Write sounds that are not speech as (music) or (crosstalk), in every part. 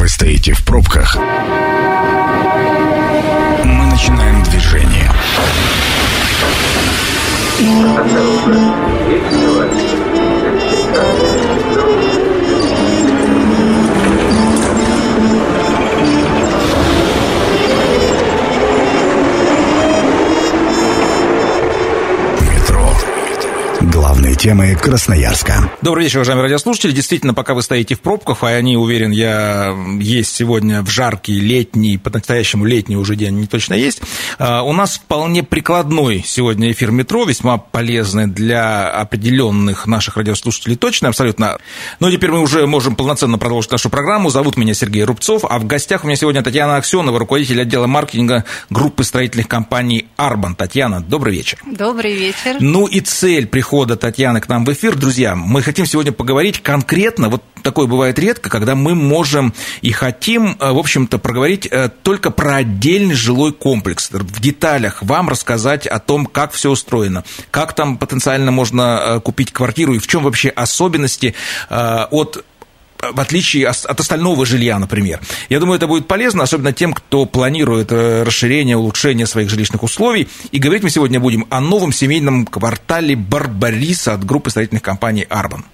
вы стоите в пробках, мы начинаем движение. Главные темы Красноярска. Добрый вечер, уважаемые радиослушатели. Действительно, пока вы стоите в пробках, а они, уверен, я есть сегодня в жаркий, летний, по-настоящему летний уже день не точно есть, а, у нас вполне прикладной сегодня эфир метро, весьма полезный для определенных наших радиослушателей точно, абсолютно. Но теперь мы уже можем полноценно продолжить нашу программу. Зовут меня Сергей Рубцов, а в гостях у меня сегодня Татьяна Аксенова, руководитель отдела маркетинга группы строительных компаний «Арбан». Татьяна, добрый вечер. Добрый вечер. Ну и цель прихода прихода Татьяны к нам в эфир. Друзья, мы хотим сегодня поговорить конкретно, вот такое бывает редко, когда мы можем и хотим, э, в общем-то, проговорить э, только про отдельный жилой комплекс, в деталях вам рассказать о том, как все устроено, как там потенциально можно э, купить квартиру и в чем вообще особенности от в отличие от остального жилья, например. Я думаю, это будет полезно, особенно тем, кто планирует э, расширение, улучшение своих жилищных условий. И говорить мы сегодня будем о новом семейном квартале Барбариса от группы строительных компаний «Арбан».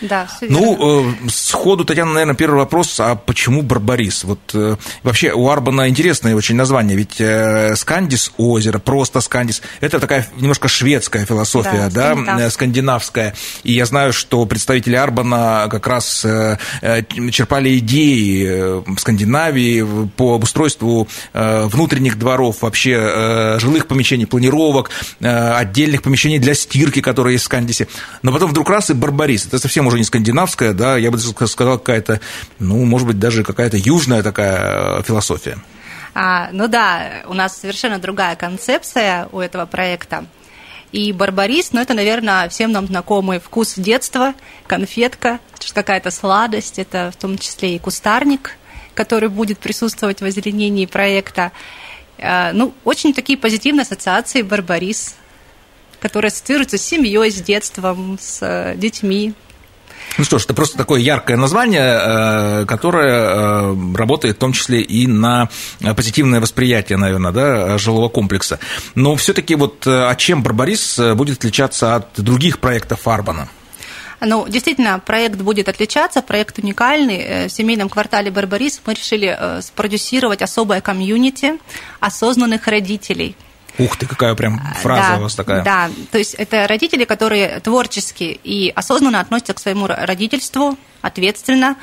Да, все Ну, э, сходу, Татьяна, наверное, первый вопрос, а почему Барбарис? Вот э, вообще у Арбана интересное очень название, ведь э, Скандис озеро, просто Скандис, это такая немножко шведская философия, да, да скандинавская. И я знаю, что представители Арбана как раз черпали идеи в Скандинавии по обустройству внутренних дворов, вообще жилых помещений, планировок, отдельных помещений для стирки, которые есть в Скандисе. Но потом вдруг раз и Барбарис. Это совсем уже не скандинавская, да, я бы сказал, какая-то, ну, может быть, даже какая-то южная такая э, философия. А, ну да, у нас совершенно другая концепция у этого проекта. И барбарис, ну это, наверное, всем нам знакомый вкус детства, конфетка, какая-то сладость, это в том числе и кустарник, который будет присутствовать в озеленении проекта. А, ну, очень такие позитивные ассоциации барбарис, которые ассоциируются с семьей, с детством, с э, детьми. Ну что ж, это просто такое яркое название, э, которое э, работает в том числе и на позитивное восприятие, наверное, да, жилого комплекса. Но все-таки вот а чем Барбарис будет отличаться от других проектов Арбана? Ну, действительно, проект будет отличаться, проект уникальный. В семейном квартале Барбарис мы решили спродюсировать особое комьюнити осознанных родителей – Ух ты, какая прям фраза да, у вас такая. Да, то есть это родители, которые творчески и осознанно относятся к своему родительству, ответственно.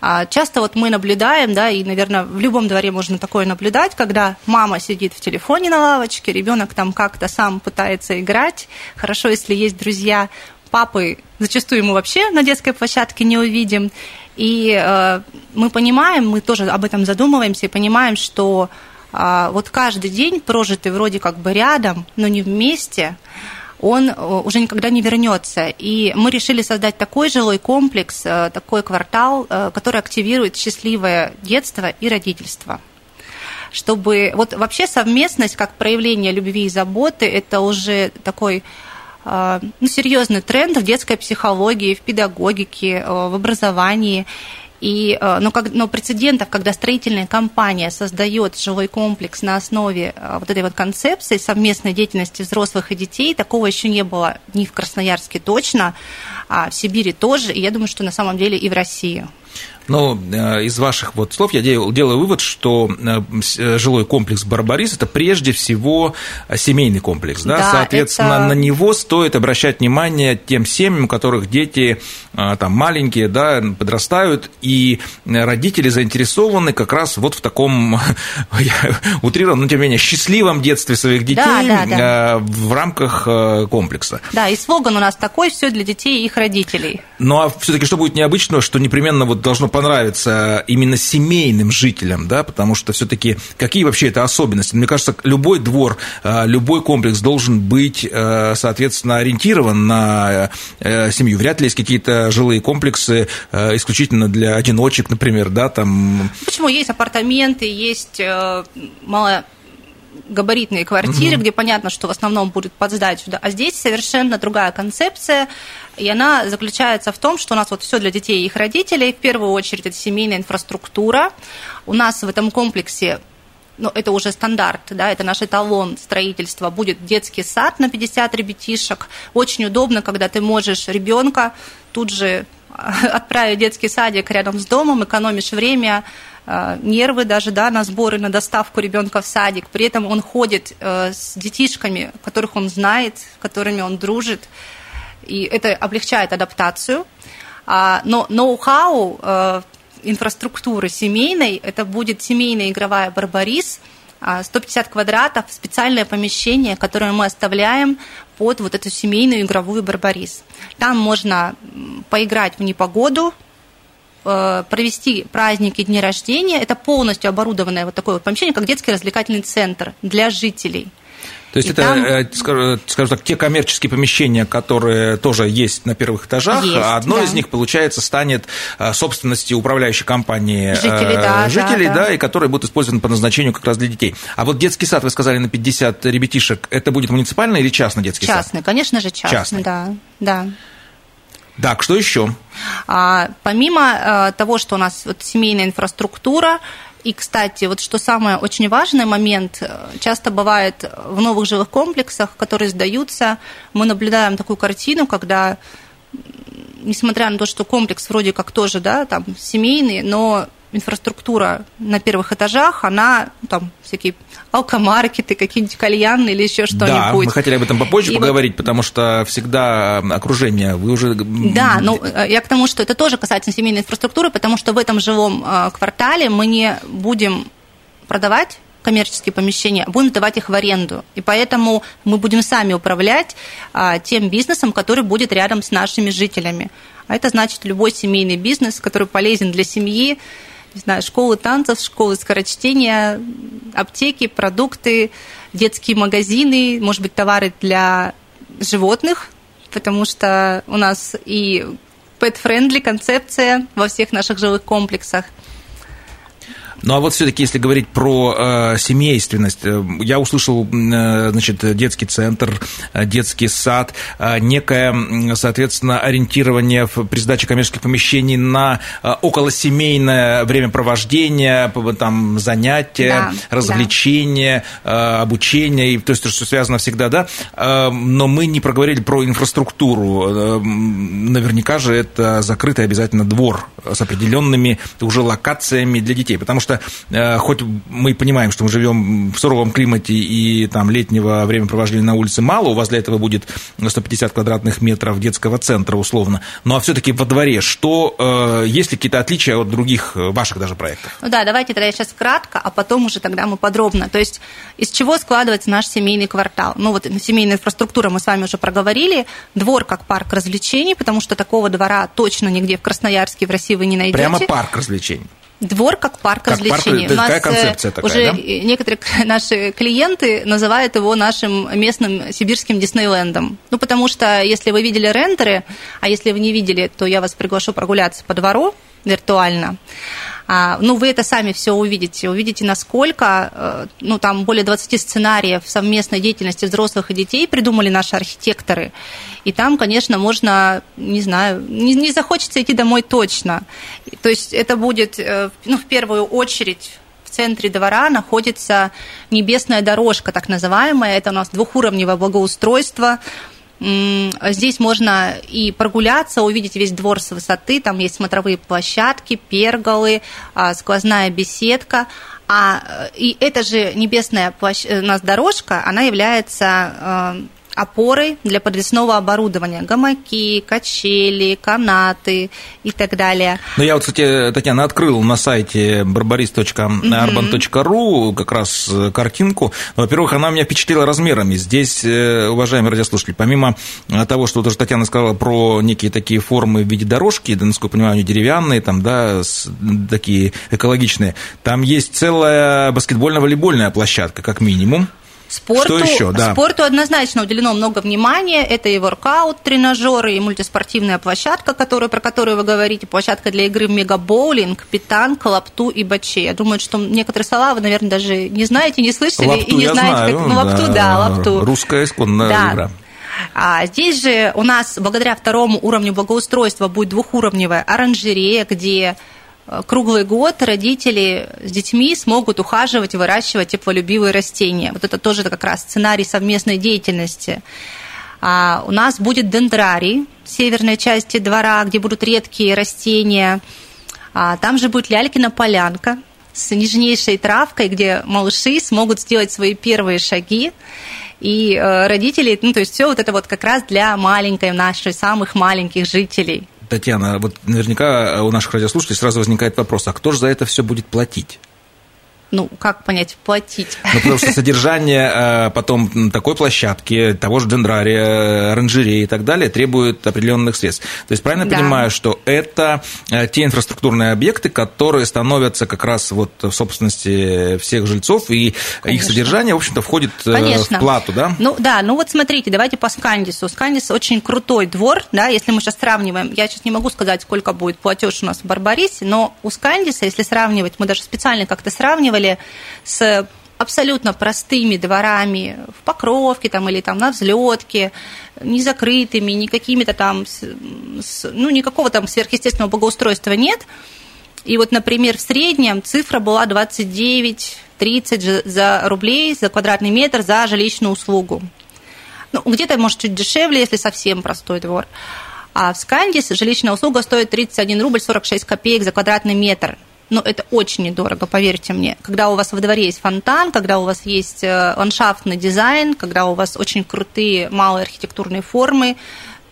А часто вот мы наблюдаем, да, и, наверное, в любом дворе можно такое наблюдать, когда мама сидит в телефоне на лавочке, ребенок там как-то сам пытается играть. Хорошо, если есть друзья, папы зачастую мы вообще на детской площадке не увидим. И э, мы понимаем, мы тоже об этом задумываемся и понимаем, что а, вот каждый день, прожитый вроде как бы рядом, но не вместе, он э, уже никогда не вернется. И мы решили создать такой жилой комплекс, э, такой квартал, э, который активирует счастливое детство и родительство чтобы вот вообще совместность как проявление любви и заботы это уже такой ну, серьезный тренд в детской психологии, в педагогике, в образовании. И, э, но, как, но прецедентов, когда строительная компания создает жилой комплекс на основе э, вот этой вот концепции совместной деятельности взрослых и детей, такого еще не было ни в Красноярске точно, а в Сибири тоже, и я думаю, что на самом деле и в России. Но э, из ваших вот слов я делаю, делаю вывод, что э, э, жилой комплекс Барбарис – это прежде всего семейный комплекс. Да? Да, Соответственно, это... на него стоит обращать внимание тем семьям, у которых дети там, маленькие, да, подрастают, и родители заинтересованы как раз вот в таком, (laughs) утрированном, но тем не менее, счастливом детстве своих детей да, да, да. в рамках комплекса. Да, и слоган у нас такой «Все для детей и их родителей». Ну, а все таки что будет необычного, что непременно вот должно понравиться именно семейным жителям, да, потому что все-таки какие вообще это особенности? Мне кажется, любой двор, э, любой комплекс должен быть, э, соответственно, ориентирован на э, семью. Вряд ли есть какие-то жилые комплексы исключительно для одиночек, например, да, там. Почему есть апартаменты, есть мало габаритные квартиры, угу. где понятно, что в основном будет под сдачу, да, а здесь совершенно другая концепция, и она заключается в том, что у нас вот все для детей и их родителей, в первую очередь это семейная инфраструктура, у нас в этом комплексе ну, это уже стандарт, да, это наш эталон строительства, будет детский сад на 50 ребятишек. Очень удобно, когда ты можешь ребенка тут же (laughs) отправить в детский садик рядом с домом, экономишь время, нервы даже да, на сборы, на доставку ребенка в садик. При этом он ходит э, с детишками, которых он знает, которыми он дружит, и это облегчает адаптацию. А, но ноу-хау э, инфраструктуры семейной, это будет семейная игровая «Барбарис», 150 квадратов, специальное помещение, которое мы оставляем под вот эту семейную игровую «Барбарис». Там можно поиграть в непогоду, Э, провести праздники, дни рождения. Это полностью оборудованное вот такое вот помещение, как детский развлекательный центр для жителей. То есть и это, там... Э, скажем так, те коммерческие помещения, которые тоже есть на первых этажах, есть, одно да. из них, получается, станет э, собственностью управляющей компании жителей, да, жителей да, да, да. и которые будут использованы по назначению как раз для детей. А вот детский сад, вы сказали, на 50 ребятишек, это будет муниципальный или частный детский частный, сад? Частный, конечно же, частный, частный. да, да. Так, что еще? А, помимо а, того, что у нас вот семейная инфраструктура, и, кстати, вот что самое очень важный момент, э, часто бывает в новых жилых комплексах, которые сдаются, мы наблюдаем такую картину, когда несмотря на то, что комплекс вроде как тоже, да, там семейный, но инфраструктура на первых этажах, она ну, там всякие алкомаркеты, какие-нибудь кальянные или еще что-нибудь. Да, мы хотели об этом попозже и поговорить, вот... потому что всегда окружение, вы уже... Да, ну э, я к тому, что это тоже касается семейной инфраструктуры, потому что в этом жилом э, квартале мы не будем продавать коммерческие помещения, будем давать их в аренду. И поэтому мы будем сами управлять а, тем бизнесом, который будет рядом с нашими жителями. А это значит любой семейный бизнес, который полезен для семьи, не знаю, школы танцев, школы скорочтения, аптеки, продукты, детские магазины, может быть, товары для животных, потому что у нас и pet-friendly концепция во всех наших жилых комплексах – ну а вот все-таки, если говорить про э, семейственность, э, я услышал, э, значит, детский центр, э, детский сад, э, некое, соответственно, ориентирование в, при сдаче коммерческих помещений на э, околосемейное времяпровождение, там занятия, да, развлечения, да. Э, обучение, и, то есть, что связано всегда, да. Э, но мы не проговорили про инфраструктуру. Э, наверняка же это закрытый обязательно двор с определенными уже локациями для детей, потому что что э, хоть мы понимаем, что мы живем в суровом климате и там летнего времяпровождения на улице мало, у вас для этого будет 150 квадратных метров детского центра условно, но а все-таки во дворе, что э, есть ли какие-то отличия от других э, ваших даже проектов? Ну да, давайте тогда я сейчас кратко, а потом уже тогда мы подробно. То есть из чего складывается наш семейный квартал? Ну вот семейная инфраструктура мы с вами уже проговорили, двор как парк развлечений, потому что такого двора точно нигде в Красноярске, в России вы не найдете. Прямо парк развлечений. Двор как парк как развлечений. Парк, У нас какая концепция такая, уже да? некоторые (laughs) наши клиенты называют его нашим местным сибирским Диснейлендом. Ну, потому что если вы видели рендеры, а если вы не видели, то я вас приглашу прогуляться по двору виртуально. А, ну, вы это сами все увидите. Увидите, насколько, э, ну, там более 20 сценариев совместной деятельности взрослых и детей придумали наши архитекторы. И там, конечно, можно, не знаю, не, не захочется идти домой точно. То есть это будет, э, ну, в первую очередь в центре двора находится небесная дорожка, так называемая. Это у нас двухуровневое благоустройство, Здесь можно и прогуляться, увидеть весь двор с высоты. Там есть смотровые площадки, перголы, а, сквозная беседка. А, и эта же небесная площ... Э, у нас дорожка, она является опоры для подвесного оборудования. Гамаки, качели, канаты и так далее. Ну, я вот, кстати, Татьяна, открыл на сайте barbaris.arban.ru как раз э, картинку. Во-первых, она меня впечатлила размерами. Здесь, э, уважаемые радиослушатели, помимо э, того, что тоже Татьяна сказала про некие такие формы в виде дорожки, да, насколько я понимаю, они деревянные, там, да, такие экологичные, там есть целая баскетбольно-волейбольная площадка, как минимум. Спорту, Что еще? Да. спорту однозначно уделено много внимания. Это и воркаут, тренажеры, и мультиспортивная площадка, которую, про которую вы говорите, площадка для игры в мегабоулинг, питанг, лапту и бачей. Я думаю, что некоторые слова вы, наверное, даже не знаете, не слышали Лапту и не знаете, знаю, как. Ну, лапту, да, да, лапту. Русская исконная Да. игра. А здесь же у нас благодаря второму уровню благоустройства будет двухуровневая оранжерея, где круглый год родители с детьми смогут ухаживать выращивать теплолюбивые растения. Вот это тоже как раз сценарий совместной деятельности. А у нас будет дендрарий в северной части двора, где будут редкие растения. А там же будет лялькина полянка с нежнейшей травкой, где малыши смогут сделать свои первые шаги. И э, родители, ну, то есть все вот это вот как раз для маленькой нашей, самых маленьких жителей. Татьяна, вот наверняка у наших радиослушателей сразу возникает вопрос, а кто же за это все будет платить? Ну, как понять, платить? Ну, потому что содержание э, потом такой площадки, того же дендрария, оранжереи и так далее требует определенных средств. То есть правильно Да. понимаю, что это э, те инфраструктурные объекты, которые становятся как раз вот в собственности всех жильцов, и их Конечно. содержание, в общем-то, входит э, Конечно. в плату, да? Ну да, ну вот смотрите, давайте по Скандису. Скандис очень крутой двор, да, если мы сейчас сравниваем, я сейчас не могу сказать, сколько будет платеж у нас в Барбарисе, но у Скандиса, если сравнивать, мы даже специально как-то сравнивали с абсолютно простыми дворами в Покровке там, или там на взлетке, не закрытыми, не какими-то там, ну, никакого там сверхъестественного благоустройства нет. И вот, например, в среднем цифра была 29-30 же- за рублей за квадратный метр за жилищную услугу. Ну, где-то, может, чуть дешевле, если совсем простой двор. А в Скандис жилищная услуга стоит 31 рубль 46 копеек за квадратный метр. Ну, это очень недорого, поверьте мне. Когда у вас во дворе есть фонтан, когда у вас есть э, ландшафтный дизайн, когда у вас очень крутые малые архитектурные формы,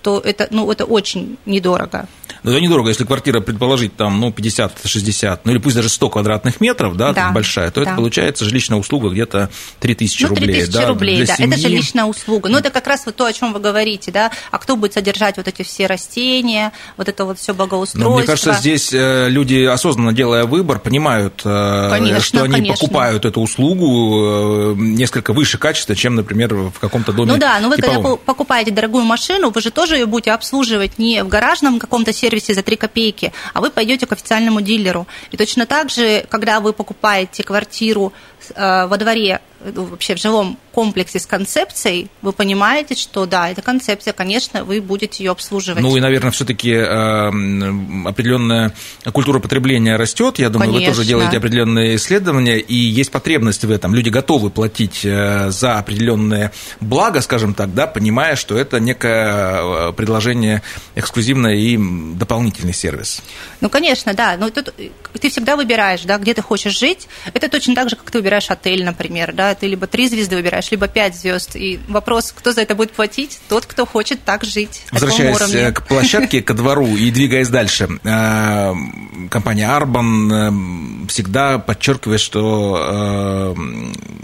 то это, ну, это очень недорого. Ну, это недорого, если квартира, предположить, там, ну, 50-60, ну, или пусть даже 100 квадратных метров, да, Да, большая, то это да. получается жилищная услуга где-то 3000 Ну, рублей. 3000 да, рублей, для да. семьи. Это жилищная услуга. Ну, это как раз вот то, о чем вы говорите, да. А кто будет содержать вот эти все растения, вот это вот все благоустройство? Но мне кажется, здесь э, люди, осознанно делая выбор, понимают, э, Конечно, что они конечно. покупают эту услугу э, несколько выше качества, чем, например, в каком-то доме Ну да, но вы когда типовом. по- покупаете дорогую машину, вы же тоже ее будете обслуживать не в гаражном каком-то сервисе за 3 копейки, а вы пойдете к официальному дилеру. И точно так же, когда вы покупаете квартиру э, во дворе, вообще в жилом комплексе с концепцией, вы понимаете, что да, эта концепция, конечно, вы будете ее обслуживать. Ну и, наверное, все-таки определенная культура потребления растет. Я думаю, вы тоже Конечно. делаете определенные исследования, и есть потребность в этом. Люди готовы платить э, за определенное благо, скажем так, да, понимая, что это некое э, предложение эксклюзивное и дополнительный сервис. Ну, конечно, да. Но тут ты всегда выбираешь, да, где ты хочешь жить. Это точно так же, как ты выбираешь отель, например, да. Ты либо три звезды выбираешь, либо пять звезд. И вопрос, кто за это будет платить? Тот, кто хочет так жить. Возвращаясь э, к площадке, ко двору и двигаясь дальше, э, компания Арбан э, всегда подчеркивает, что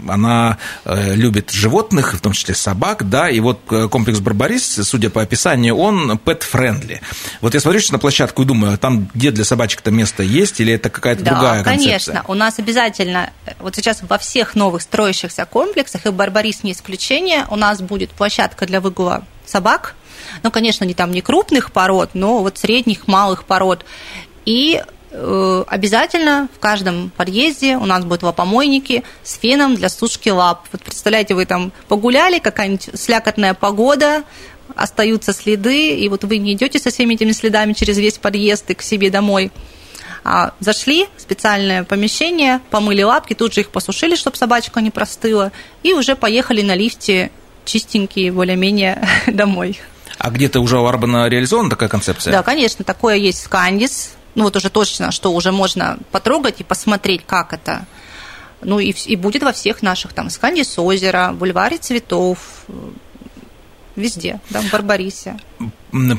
она любит животных, в том числе собак, да, и вот комплекс Барбарис, судя по описанию, он pet-friendly. Вот я смотрю сейчас на площадку и думаю, а там где для собачек-то место есть, или это какая-то Да, другая конечно. концепция? У нас обязательно, вот сейчас во всех новых строящихся комплексах, и Барбарис не исключение, у нас будет площадка для выгула собак. Ну, конечно, не там не крупных пород, но вот средних, малых пород. И э, обязательно в каждом подъезде у нас будут лапомойники с феном для сушки лап. Вот представляете, вы там погуляли, какая-нибудь слякотная погода, остаются следы, и вот вы не идете со всеми этими следами через весь подъезд и к себе домой. А, зашли в специальное помещение, помыли лапки, тут же их посушили, чтобы собачка не простыла, и уже поехали на лифте чистенькие более-менее (laughs) домой. А где-то уже у Арбана реализована такая концепция? Да, конечно, такое есть в Кандис. Ну вот уже точно, что уже можно потрогать и посмотреть, как это. Ну и, и будет во всех наших там Скандис озеро, бульваре цветов, э, везде, да, в Барбарисе.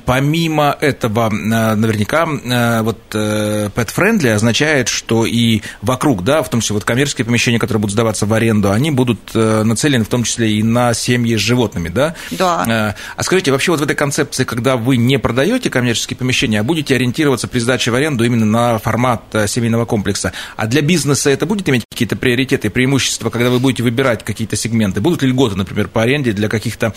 Помимо этого, э, наверняка э, вот э, pet friendly означает, что и вокруг, да, в том числе вот коммерческие помещения, которые будут сдаваться в аренду, они будут нацелены в том числе и на семьи с животными, да? Да. А скажите, вообще вот в этой концепции, когда вы не продаете коммерческие помещения, а будете ориентироваться при сдаче в аренду именно на формат семейного комплекса, а для бизнеса это будет иметь какие-то приоритеты преимущества, когда вы будете выбирать какие-то сегменты? Будут ли льготы, например, по аренде для каких-то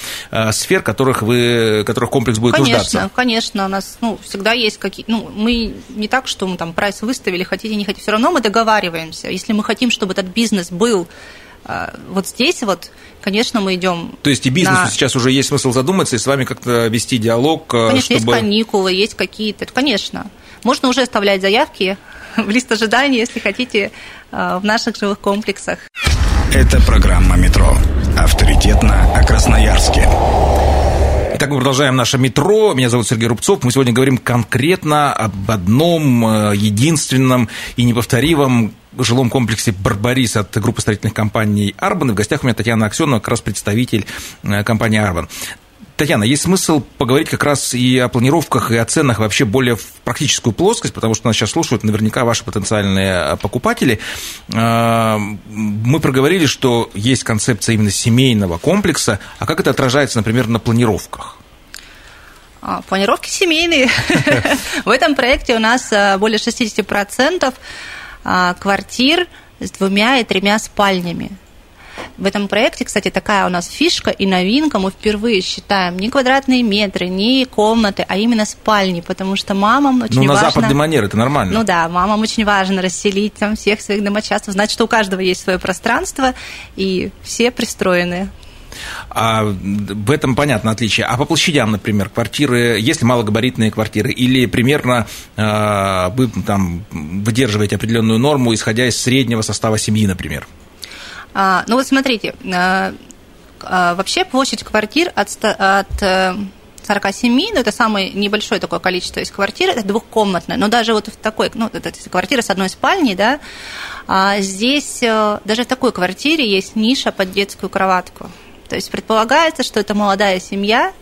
сфер, которых, вы, которых комплекс будет Конечно, нуждаться? конечно, у нас ну, всегда есть какие ну, мы не так, что мы там прайс выставили, хотите, не хотите, все равно мы договариваемся. Если мы хотим, чтобы этот бизнес был а, вот здесь вот, конечно, мы идем. То есть и бизнесу на... сейчас уже есть смысл задуматься и с вами как-то вести диалог, э, конечно, чтобы... есть каникулы, есть какие-то, конечно. Можно уже оставлять заявки (laughs) в лист ожидания, если хотите, э, в наших живых комплексах. Это программа «Метро». Авторитетно о Красноярске. Итак, мы продолжаем наше метро. Меня зовут Сергей Рубцов. Мы сегодня говорим конкретно об одном э, единственном и неповторимом жилом комплексе «Барбарис» от группы строительных компаний «Арбан». И в гостях у меня Татьяна Аксенова, как раз представитель э, компании «Арбан». Татьяна, есть смысл поговорить как раз и о планировках, и о ценах вообще более в практическую плоскость, потому что нас сейчас слушают наверняка ваши потенциальные покупатели. А, мы проговорили, что есть концепция именно семейного комплекса, а как это отражается, например, на планировках? А, планировки семейные. (laughs) В этом проекте у нас а, более 60% квартир с двумя и тремя спальнями. В этом проекте, кстати, такая у нас фишка и новинка. Мы впервые считаем не квадратные метры, не комнаты, а именно спальни, потому что мамам очень ну, важно... Ну, на западный манер это нормально. Ну да, мамам очень важно расселить там всех своих домочадцев. Значит, что у каждого есть свое пространство, и все пристроены. А в этом понятно отличие. А по площадям, например, квартиры, есть ли малогабаритные квартиры, или примерно э, вы там выдерживаете определенную норму, исходя из среднего состава семьи, например? А, ну вот смотрите, а, а, вообще площадь квартир от, от 47, э, ну это самое небольшое такое количество из квартир, это двухкомнатная, но даже вот в такой, ну это квартира с одной спальней, да, а здесь э, даже в такой квартире есть ниша под детскую кроватку. То есть предполагается, что это молодая семья,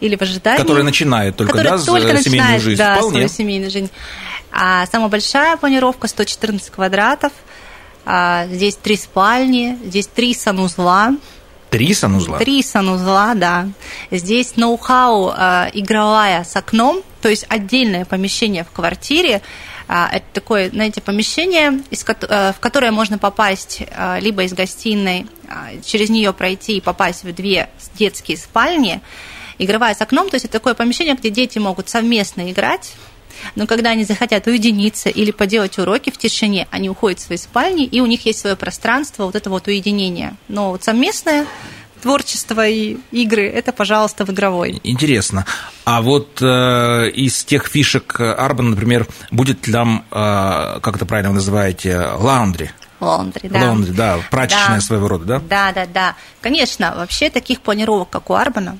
или в ожидании. Которая начинает только, которая да, только семейную начинает, жизнь. Да, Вполне. свою семейную жизнь. А самая большая планировка 114 квадратов – а, здесь три спальни, здесь три санузла. Три санузла? Три санузла, да. Здесь ноу-хау а, игровая с окном, то есть отдельное помещение в квартире. А, это такое, знаете, помещение, в которое можно попасть либо из гостиной, через нее пройти и попасть в две детские спальни. Игровая с окном, то есть это такое помещение, где дети могут совместно играть но когда они захотят уединиться или поделать уроки в тишине, они уходят в свои спальни, и у них есть свое пространство, вот это вот уединение. Но вот совместное творчество и игры, это, пожалуйста, в игровой. Интересно. А вот э, из тех фишек Арбан, например, будет ли там, э, как это правильно вы называете, лаундри? Лондри, да. Лондри, да, прачечная да. своего рода, да? Да, да, да. Конечно, вообще таких планировок, как у Арбана,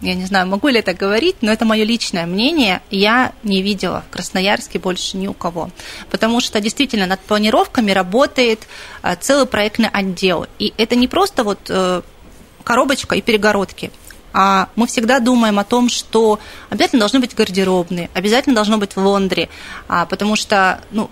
я не знаю, могу ли это говорить, но это мое личное мнение, я не видела в Красноярске больше ни у кого. Потому что действительно над планировками работает э, целый проектный отдел. И это не просто вот э, коробочка и перегородки. А мы всегда думаем о том, что обязательно должны быть гардеробные, обязательно должно быть в лондре, а, потому что ну,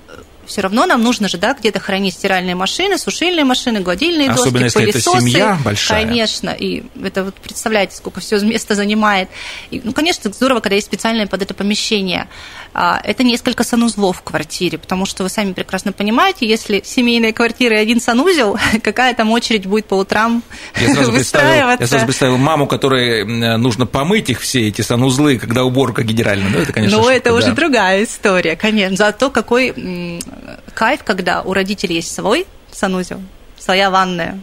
все равно нам нужно же да, где-то хранить стиральные машины, сушильные машины, гладильные Особенно доски, если пылесосы. это семья большая. Конечно, и это вот представляете, сколько все места занимает. И, ну, конечно, здорово, когда есть специальное под это помещение. А, это несколько санузлов в квартире, потому что вы сами прекрасно понимаете, если семейная квартира и один санузел, (laughs) какая там очередь будет по утрам я сразу представил, я сразу представил маму, которой нужно помыть их все эти санузлы, когда уборка генеральная. Ну, это, конечно, шутка, это да. уже другая история, конечно. Зато какой кайф, когда у родителей есть свой санузел, своя ванная,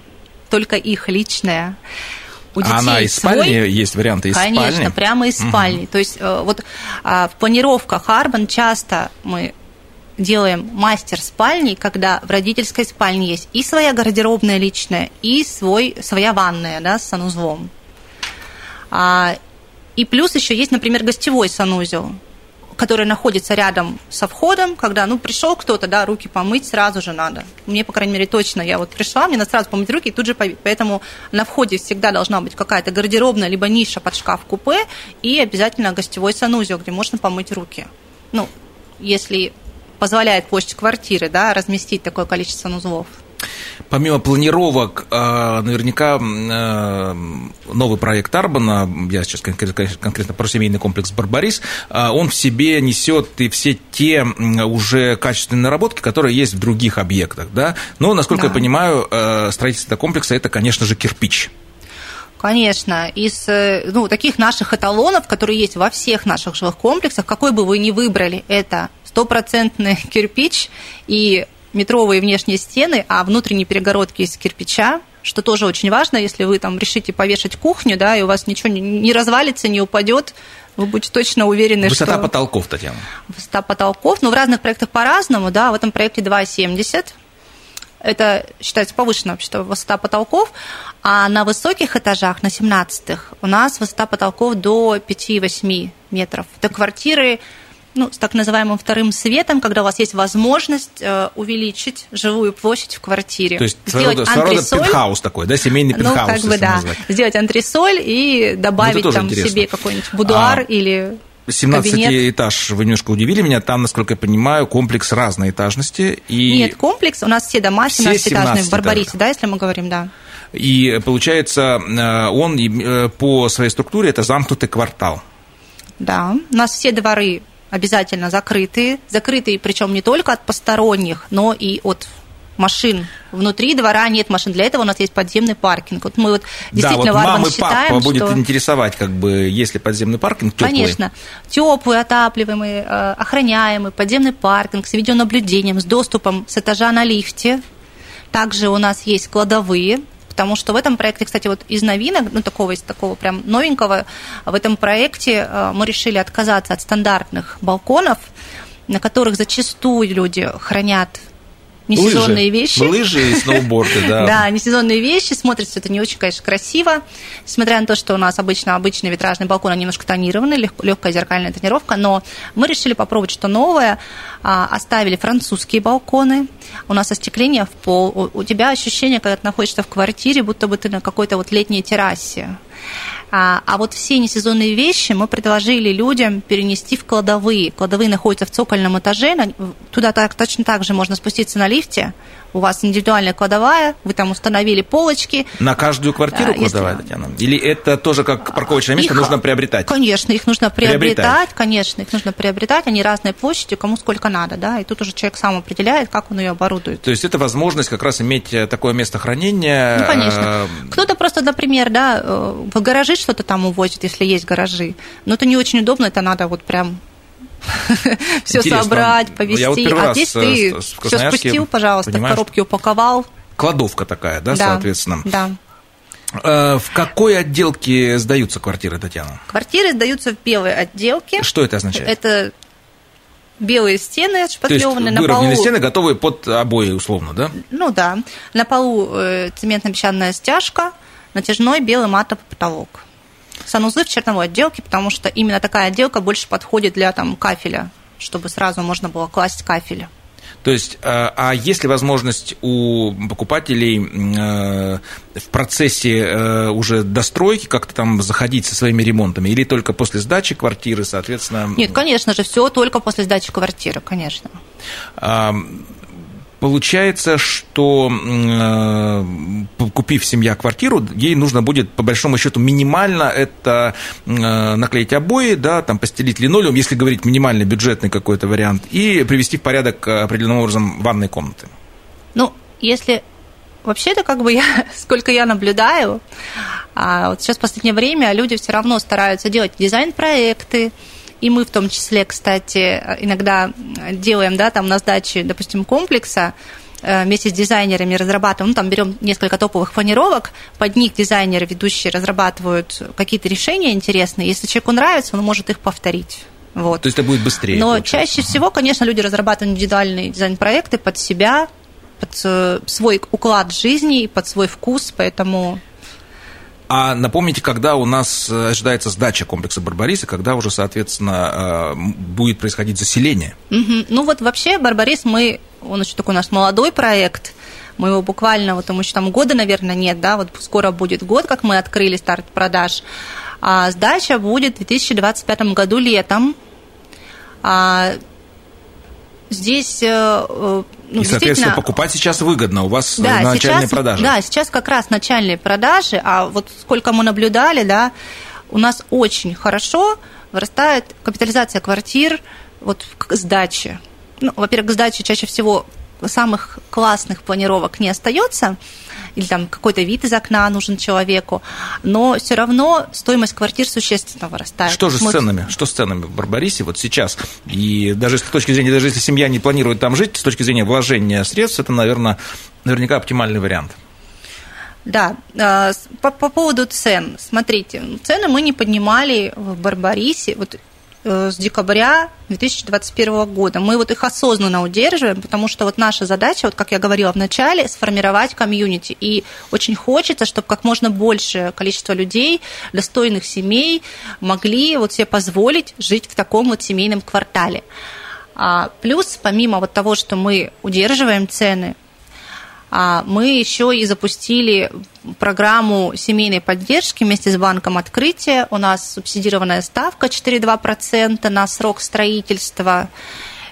только их личная. У детей а она из свой, спальни есть варианты из конечно, спальни? прямо из спальни. Угу. То есть э, вот а, в планировках Арбан часто мы делаем мастер спальни, когда в родительской спальне есть и своя гардеробная личная, и свой, своя ванная да, с санузлом. А, и плюс еще есть, например, гостевой санузел который находится рядом со входом, когда, ну, пришел кто-то, да, руки помыть сразу же надо. Мне, по крайней мере, точно, я вот пришла, мне надо сразу помыть руки и тут же побить. Поэтому на входе всегда должна быть какая-то гардеробная, либо ниша под шкаф-купе и обязательно гостевой санузел, где можно помыть руки. Ну, если позволяет площадь квартиры, да, разместить такое количество узлов. Помимо планировок, а, наверняка а, новый проект Арбана, я сейчас конкретно про семейный комплекс «Барбарис», а, он в себе несет и все те уже качественные наработки, которые есть в других объектах. Да? Но, насколько да. я понимаю, строительство комплекса – это, конечно же, кирпич. Конечно, из э, ну, таких наших эталонов, которые есть во всех наших жилых комплексах, какой бы вы ни выбрали, это стопроцентный (laughs) кирпич и метровые внешние стены, а внутренние перегородки из кирпича, что тоже очень важно, если вы там решите повешать кухню, да, и у вас ничего не развалится, не упадет, вы будете точно уверены, Высота что... Высота потолков, Татьяна. Высота потолков, но ну, в разных проектах по-разному, да, в этом проекте 2,70, это считается повышенная вообще высота потолков, а на высоких этажах, на 17-х, у нас высота потолков до 5-8 метров. Это квартиры ну, с так называемым вторым светом, когда у вас есть возможность э, увеличить живую площадь в квартире. То есть сделать своего антресоль, пентхаус такой, да, семейный пентхаус. Ну, как бы, да. Назвать. Сделать антресоль и добавить там интересно. себе какой-нибудь будуар а... или 17 кабинет. этаж, вы немножко удивили меня, там, насколько я понимаю, комплекс разной этажности. И... Нет, комплекс, у нас все дома 17-этажные в Барбарисе, да, если мы говорим, да. И получается, э, он э, по своей структуре это замкнутый квартал. Да, у нас все дворы обязательно закрытые. Закрытые, причем не только от посторонних, но и от машин. Внутри двора нет машин. Для этого у нас есть подземный паркинг. Вот мы вот действительно да, вот мам и считаем, папа будет что... интересовать, как бы, если подземный паркинг теплый. Конечно. Теплый, отапливаемый, э, охраняемый, подземный паркинг с видеонаблюдением, с доступом с этажа на лифте. Также у нас есть кладовые, потому что в этом проекте, кстати, вот из новинок, ну, такого, из такого прям новенького, в этом проекте э, мы решили отказаться от стандартных балконов, на которых зачастую люди хранят несезонные лыжи. вещи. Лыжи и сноуборды, да. (laughs) Да, несезонные вещи, смотрится это не очень, конечно, красиво, несмотря на то, что у нас обычно обычный витражный балкон, он немножко тонированный, легкая зеркальная тонировка, но мы решили попробовать что новое, а, оставили французские балконы, у нас остекление в пол, у тебя ощущение, когда ты находишься в квартире, будто бы ты на какой-то вот летней террасе. А, а вот все несезонные вещи мы предложили людям перенести в кладовые. Кладовые находятся в цокольном этаже, туда так, точно так же можно спуститься на лифте, у вас индивидуальная кладовая, вы там установили полочки. На каждую квартиру а, кладовая, если... Татьяна? Или это тоже как парковочное место их, нужно приобретать? Конечно, их нужно приобретать, приобретать, конечно, их нужно приобретать, они разные площади, кому сколько надо, да, и тут уже человек сам определяет, как он ее оборудует. То есть это возможность как раз иметь э, такое место хранения? Ну, конечно. Э, Кто-то просто, например, да, э, в гаражи что-то там увозит, если есть гаражи, но это не очень удобно, это надо вот прям (laughs) все собрать, повезти. а здесь ты все спустил, пожалуйста, в коробке упаковал. Кладовка такая, да, соответственно? Да. Э, в какой отделке сдаются квартиры, Татьяна? Квартиры сдаются в белой отделке. Что это означает? Это белые стены шпатлеваны на полу. стены готовые под обои, условно, да? Ну да. На полу э, цементно-песчаная стяжка, натяжной белый матовый потолок санузлы в черновой отделке, потому что именно такая отделка больше подходит для там, кафеля, чтобы сразу можно было класть кафель. То есть, э, а есть ли возможность у покупателей э, в процессе э, уже достройки как-то там заходить со своими ремонтами, или только после сдачи квартиры, соответственно? Нет, конечно же, все только после сдачи квартиры, конечно. Получается, что купив семья квартиру, ей нужно будет, по большому счету, минимально это э, наклеить обои, да, там постелить линолеум, если говорить минимальный бюджетный какой-то вариант, и привести в порядок определенным образом ванной комнаты. Ну, если вообще-то, как бы я, (laughs) сколько я наблюдаю, а вот сейчас в последнее время люди все равно стараются делать дизайн-проекты, и мы в том числе, кстати, иногда делаем, да, там на сдаче, допустим, комплекса, э, вместе с дизайнерами разрабатываем, ну, там берем несколько топовых планировок, под них дизайнеры, ведущие разрабатывают какие-то решения интересные. Если человеку нравится, он может их повторить. Вот. То есть это будет быстрее. Но получается. чаще всего, конечно, люди разрабатывают индивидуальные дизайн-проекты под себя, под свой уклад жизни, под свой вкус, поэтому А напомните, когда у нас э, ожидается сдача комплекса Барбарис, и когда уже, соответственно, э, будет происходить заселение? Угу. Ну вот вообще Барбарис мы, он еще такой у нас молодой проект, мы его буквально, вот ему еще там года, наверное, нет, да, вот скоро будет год, как мы открыли старт продаж. А сдача будет в 2025 году летом. А здесь э, ну, и, соответственно, покупать сейчас выгодно, у вас да, начальные сейчас, продажи. Да, сейчас как раз начальные продажи, а вот сколько мы наблюдали, да, у нас очень хорошо вырастает капитализация квартир вот к сдаче. Ну, во-первых, к сдаче чаще всего самых классных планировок не остается, или там какой-то вид из окна нужен человеку, но все равно стоимость квартир существенно вырастает. Что же с ценами? Что с ценами в Барбарисе вот сейчас? И даже с точки зрения, даже если семья не планирует там жить, с точки зрения вложения средств, это, наверное, наверняка оптимальный вариант. Да, а, по, по поводу цен. Смотрите, цены мы не поднимали в Барбарисе. Вот Э, с декабря 2021 года. Мы вот их осознанно удерживаем, потому что вот наша задача, вот как я говорила в начале, сформировать комьюнити. И очень хочется, чтобы как можно большее количество людей, достойных семей, могли вот себе позволить жить в таком вот семейном квартале. А плюс, помимо вот того, что мы удерживаем цены, мы еще и запустили программу семейной поддержки вместе с банком открытия. У нас субсидированная ставка 4,2% на срок строительства.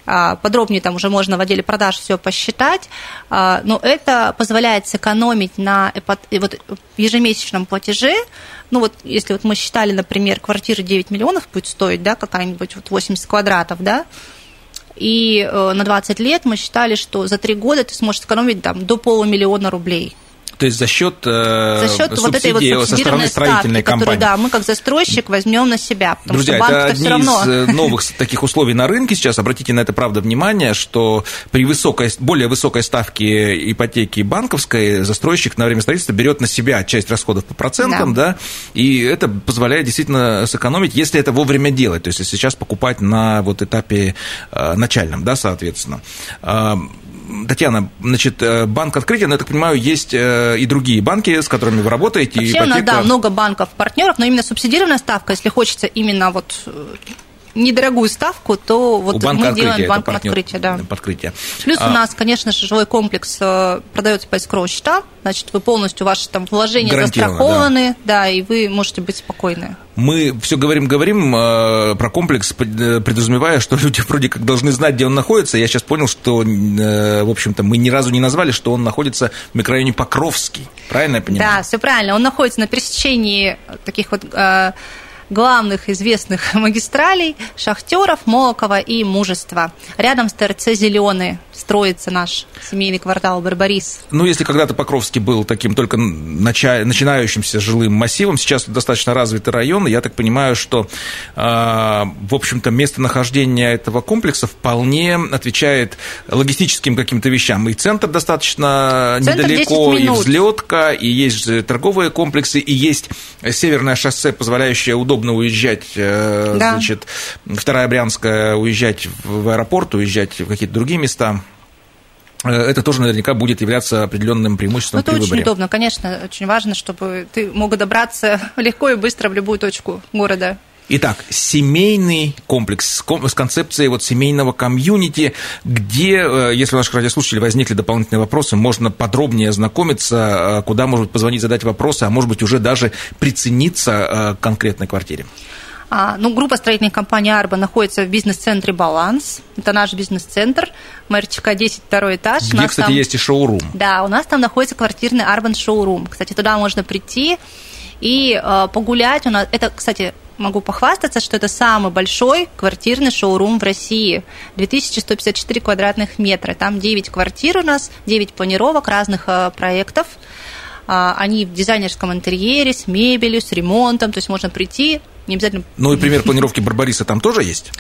А, подробнее там уже можно в отделе продаж все посчитать, а, но это позволяет сэкономить на вот, ежемесячном платеже. Ну вот если вот мы считали, например, квартира 9 миллионов будет стоить, да, какая-нибудь вот 80 квадратов, да, и э, на 20 лет мы считали, что за 3 года ты сможешь сэкономить там, до полумиллиона рублей. То есть за счет, э, за счет вот этой вот со стороны строительной ставки, компании. Которую, да, мы как застройщик возьмем на себя. Потому Друзья, что это одни равно... из э, новых таких условий на рынке сейчас. Обратите на это, правда, внимание, что при высокой, более высокой ставке ипотеки банковской застройщик на время строительства берет на себя часть расходов по процентам, да, да и это позволяет действительно сэкономить, если это вовремя делать. То есть если сейчас покупать на вот этапе э, начальном, да, соответственно. Татьяна, значит, э, банк открытия, но я так понимаю, есть э, и другие банки, с которыми вы работаете. Вообще ипотека... у нас, да, много банков-партнеров, но именно субсидированная ставка, если хочется именно вот э, недорогую ставку, то вот у мы делаем банком открытия. Да. Подкрытие. Плюс а... у нас, конечно же, жилой комплекс продается по эскроу счета, значит, вы полностью ваши там вложения застрахованы, да. да, и вы можете быть спокойны. Мы все говорим, говорим э, про комплекс, э, предразумевая, что люди вроде как должны знать, где он находится. Я сейчас понял, что, э, в общем-то, мы ни разу не назвали, что он находится в микрорайоне Покровский. Правильно я понимаю? Да, все правильно. Он находится на пересечении таких вот главных известных (laughs) магистралей Шахтеров, Молокова и Мужества. Рядом с ТРЦ «Зеленый» строится наш семейный квартал Барбарис. Ну, если когда-то Покровский был таким только начинающимся жилым массивом, сейчас достаточно развитый район, я так понимаю, что, а, в общем-то, местонахождение этого комплекса вполне отвечает логистическим каким-то вещам. И центр достаточно центр недалеко, и взлетка, и есть торговые комплексы, и есть северное шоссе, позволяющее удобно уезжать, э, да. значит, вторая Брянская, уезжать в аэропорт, уезжать в какие-то другие места. Э, это тоже наверняка будет являться определенным преимуществом ну, это при очень удобно, конечно, очень важно, чтобы ты мог добраться (laughs) легко и быстро в любую точку города. Итак, семейный комплекс с концепцией вот семейного комьюнити, где, э, если у наших радиослушателей возникли дополнительные вопросы, можно подробнее ознакомиться, э, куда, может быть, позвонить, задать вопросы, а может быть, уже даже прицениться к конкретной квартире. А, ну, группа строительной компании «Арба» находится в бизнес-центре «Баланс». Это наш бизнес-центр. МРЧК 10, второй этаж. Где, кстати, там... есть и шоурум. Да, у нас там находится квартирный «Арбан Шоурум». Кстати, туда можно прийти и э, погулять. У нас... Это, кстати, могу похвастаться, что это самый большой квартирный шоурум в России. 2154 квадратных метра. Там 9 квартир у нас, 9 планировок разных э, проектов. А, они в дизайнерском интерьере, с мебелью, с ремонтом, то есть можно прийти, не обязательно... Ну и пример (laughs) планировки Барбариса там тоже есть?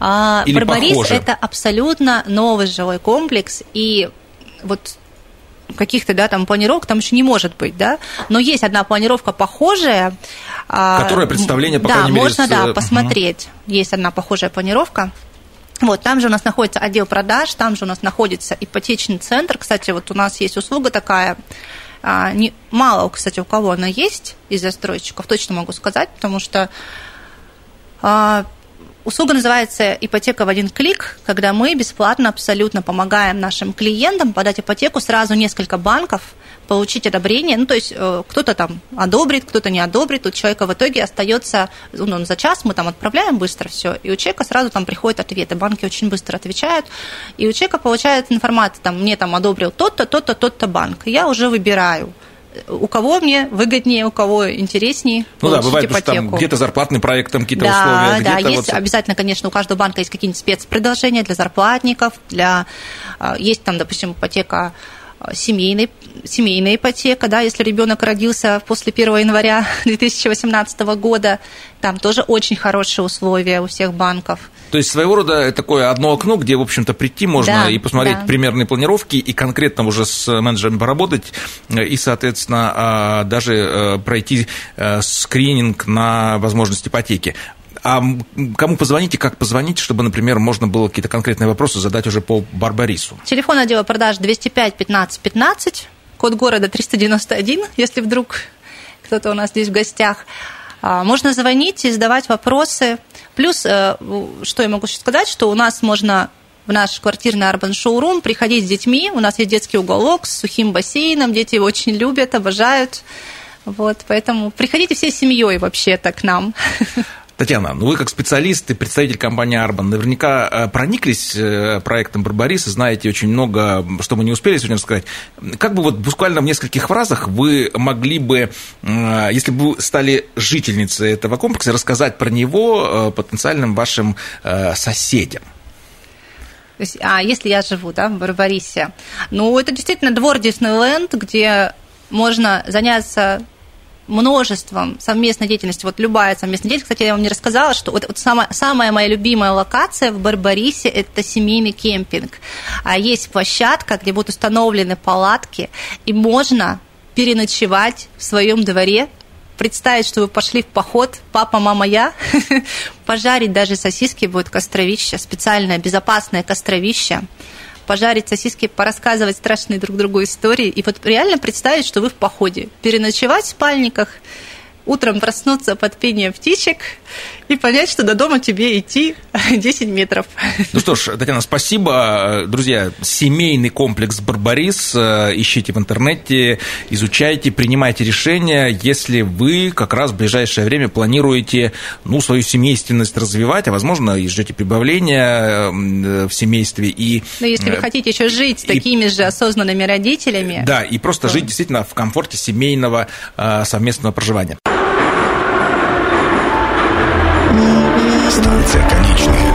А, Или Барбарис похоже? это абсолютно новый жилой комплекс, и вот каких-то, да, там планировок там еще не может быть, да, но есть одна планировка похожая. А, Которая представление, по да, крайней мере, можно, с... да, посмотреть. Угу. Есть одна похожая планировка. Вот, там же у нас находится отдел продаж, там же у нас находится ипотечный центр. Кстати, вот у нас есть услуга такая, а, не, мало, кстати, у кого она есть из застройщиков, точно могу сказать, потому что а, Услуга называется «Ипотека в один клик», когда мы бесплатно абсолютно помогаем нашим клиентам подать ипотеку сразу несколько банков, получить одобрение. Ну, то есть э, кто-то там одобрит, кто-то не одобрит. У человека в итоге остается, ну, за час мы там отправляем быстро все, и у человека сразу там приходят ответы. Банки очень быстро отвечают, и у человека получается информация, там, мне там одобрил тот-то, тот-то, тот-то банк. я уже выбираю у кого мне выгоднее, у кого интереснее Ну да, бывает, ипотеку. что там где-то зарплатный проект, там какие-то да, условия. Да, есть вот... обязательно, конечно, у каждого банка есть какие-нибудь спецпредложения для зарплатников, для... А, есть там, допустим, ипотека семейной, семейная ипотека, да, если ребенок родился после 1 января (laughs) 2018 года, там тоже очень хорошие условия у всех банков. То есть своего рода такое одно окно, где, в общем-то, прийти можно да, и посмотреть да. примерные планировки, и конкретно уже с менеджерами поработать, и, соответственно, а, даже э, пройти э, скрининг на возможность ипотеки. А кому позвонить и как позвонить, чтобы, например, можно было какие-то конкретные вопросы задать уже по Барбарису? Телефон отдела продаж 205 15 15, код города 391, если вдруг кто-то у нас здесь в гостях. А, можно звонить и задавать вопросы. Плюс, э, что я могу сказать, что у нас можно в наш квартирный Urban Showroom приходить с детьми. У нас есть детский уголок с сухим бассейном. Дети его очень любят, обожают. Вот, поэтому приходите всей семьей вообще-то к нам. (laughs) Татьяна, ну вы как специалист и представитель компании Арбан наверняка э, прониклись э, проектом Барбарис и знаете очень много, что мы не успели сегодня рассказать. Как бы вот буквально в нескольких фразах вы могли бы, э, если бы стали жительницей этого комплекса, рассказать про него потенциальным вашим соседям? То есть, а если я живу, да, в Барбарисе, ну, это действительно двор Диснейленд, где можно заняться множеством совместной деятельности, вот любая совместная деятельность, кстати, я вам не рассказала, что вот, вот самая, самая моя любимая локация в Барбарисе – это семейный кемпинг. А есть площадка, где будут установлены палатки, и можно переночевать в своем дворе, представить, что вы пошли в поход, папа, мама, я, (laughs) пожарить даже сосиски будет костровище, специальное безопасное костровище – пожарить сосиски, порассказывать страшные друг другу истории и вот реально представить, что вы в походе, переночевать в спальниках, утром проснуться под пение птичек и понять, что до дома тебе идти (laughs) 10 метров. Ну что ж, Татьяна, спасибо. Друзья, семейный комплекс «Барбарис» э, ищите в интернете, изучайте, принимайте решения, если вы как раз в ближайшее время планируете ну, свою семейственность развивать, а, возможно, и ждете прибавления э, в семействе. И, Но если вы э, хотите еще жить с такими же осознанными родителями. Да, и просто то... жить действительно в комфорте семейного совместного проживания. Станция конечная.